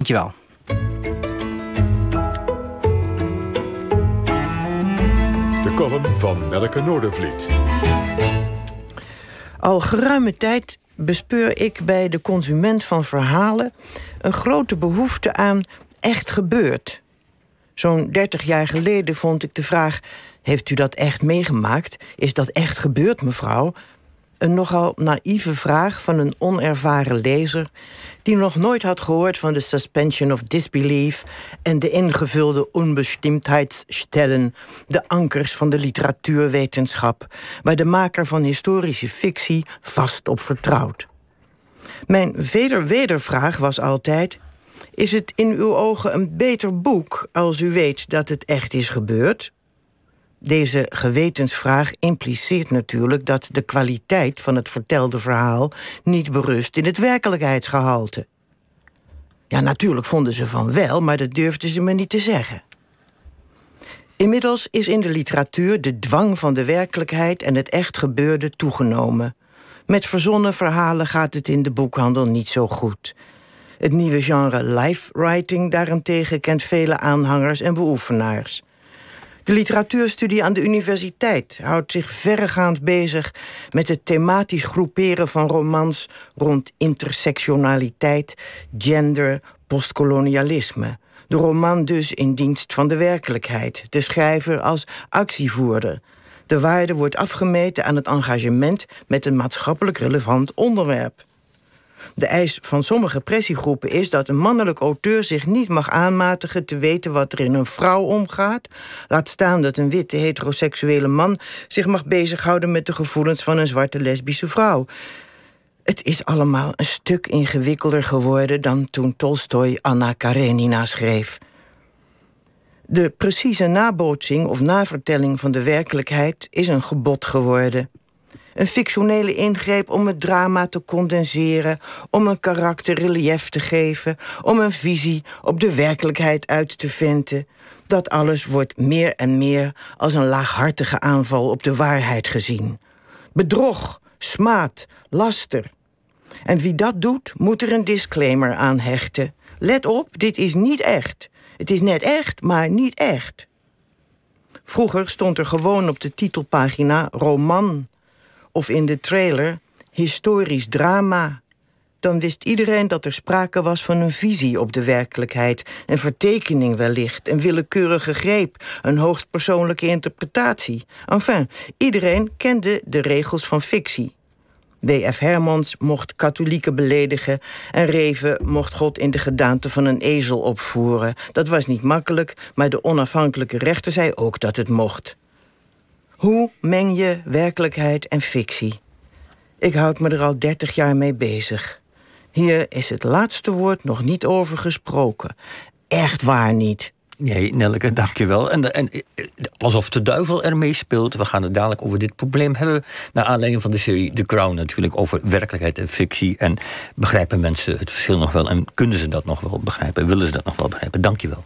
Dankjewel. De column van Nelke Noordervliet. Al geruime tijd bespeur ik bij de consument van verhalen een grote behoefte aan echt gebeurd. Zo'n 30 jaar geleden vond ik de vraag: Heeft u dat echt meegemaakt? Is dat echt gebeurd, mevrouw? Een nogal naïeve vraag van een onervaren lezer die nog nooit had gehoord van de suspension of disbelief en de ingevulde onbestimdheidsstellen, de ankers van de literatuurwetenschap, waar de maker van historische fictie vast op vertrouwt. Mijn weder-wedervraag was altijd: Is het in uw ogen een beter boek als u weet dat het echt is gebeurd? Deze gewetensvraag impliceert natuurlijk dat de kwaliteit van het vertelde verhaal niet berust in het werkelijkheidsgehalte. Ja, natuurlijk vonden ze van wel, maar dat durfden ze me niet te zeggen. Inmiddels is in de literatuur de dwang van de werkelijkheid en het echt gebeurde toegenomen. Met verzonnen verhalen gaat het in de boekhandel niet zo goed. Het nieuwe genre life writing daarentegen kent vele aanhangers en beoefenaars. De literatuurstudie aan de universiteit houdt zich verregaand bezig met het thematisch groeperen van romans rond intersectionaliteit, gender, postkolonialisme. De roman dus in dienst van de werkelijkheid, de schrijver als actievoerder. De waarde wordt afgemeten aan het engagement met een maatschappelijk relevant onderwerp. De eis van sommige pressiegroepen is dat een mannelijk auteur zich niet mag aanmatigen te weten wat er in een vrouw omgaat. Laat staan dat een witte heteroseksuele man zich mag bezighouden met de gevoelens van een zwarte lesbische vrouw. Het is allemaal een stuk ingewikkelder geworden dan toen Tolstoj Anna Karenina schreef. De precieze nabootsing of navertelling van de werkelijkheid is een gebod geworden. Een fictionele ingreep om het drama te condenseren, om een karakter relief te geven, om een visie op de werkelijkheid uit te vinden. Dat alles wordt meer en meer als een laaghartige aanval op de waarheid gezien. Bedrog, smaad, laster. En wie dat doet, moet er een disclaimer aan hechten. Let op, dit is niet echt. Het is net echt, maar niet echt. Vroeger stond er gewoon op de titelpagina roman of in de trailer historisch drama. Dan wist iedereen dat er sprake was van een visie op de werkelijkheid, een vertekening wellicht, een willekeurige greep, een hoogstpersoonlijke interpretatie. Enfin, iedereen kende de regels van fictie. W.F. Hermans mocht katholieken beledigen en Reven mocht God in de gedaante van een ezel opvoeren. Dat was niet makkelijk, maar de onafhankelijke rechter zei ook dat het mocht. Hoe meng je werkelijkheid en fictie? Ik houd me er al dertig jaar mee bezig. Hier is het laatste woord nog niet over gesproken. Echt waar niet. Nee, Nelke, dankjewel. En, en alsof de duivel ermee speelt. We gaan het dadelijk over dit probleem hebben. Naar aanleiding van de serie The Crown natuurlijk. Over werkelijkheid en fictie. En begrijpen mensen het verschil nog wel? En kunnen ze dat nog wel begrijpen? Willen ze dat nog wel begrijpen? Dankjewel.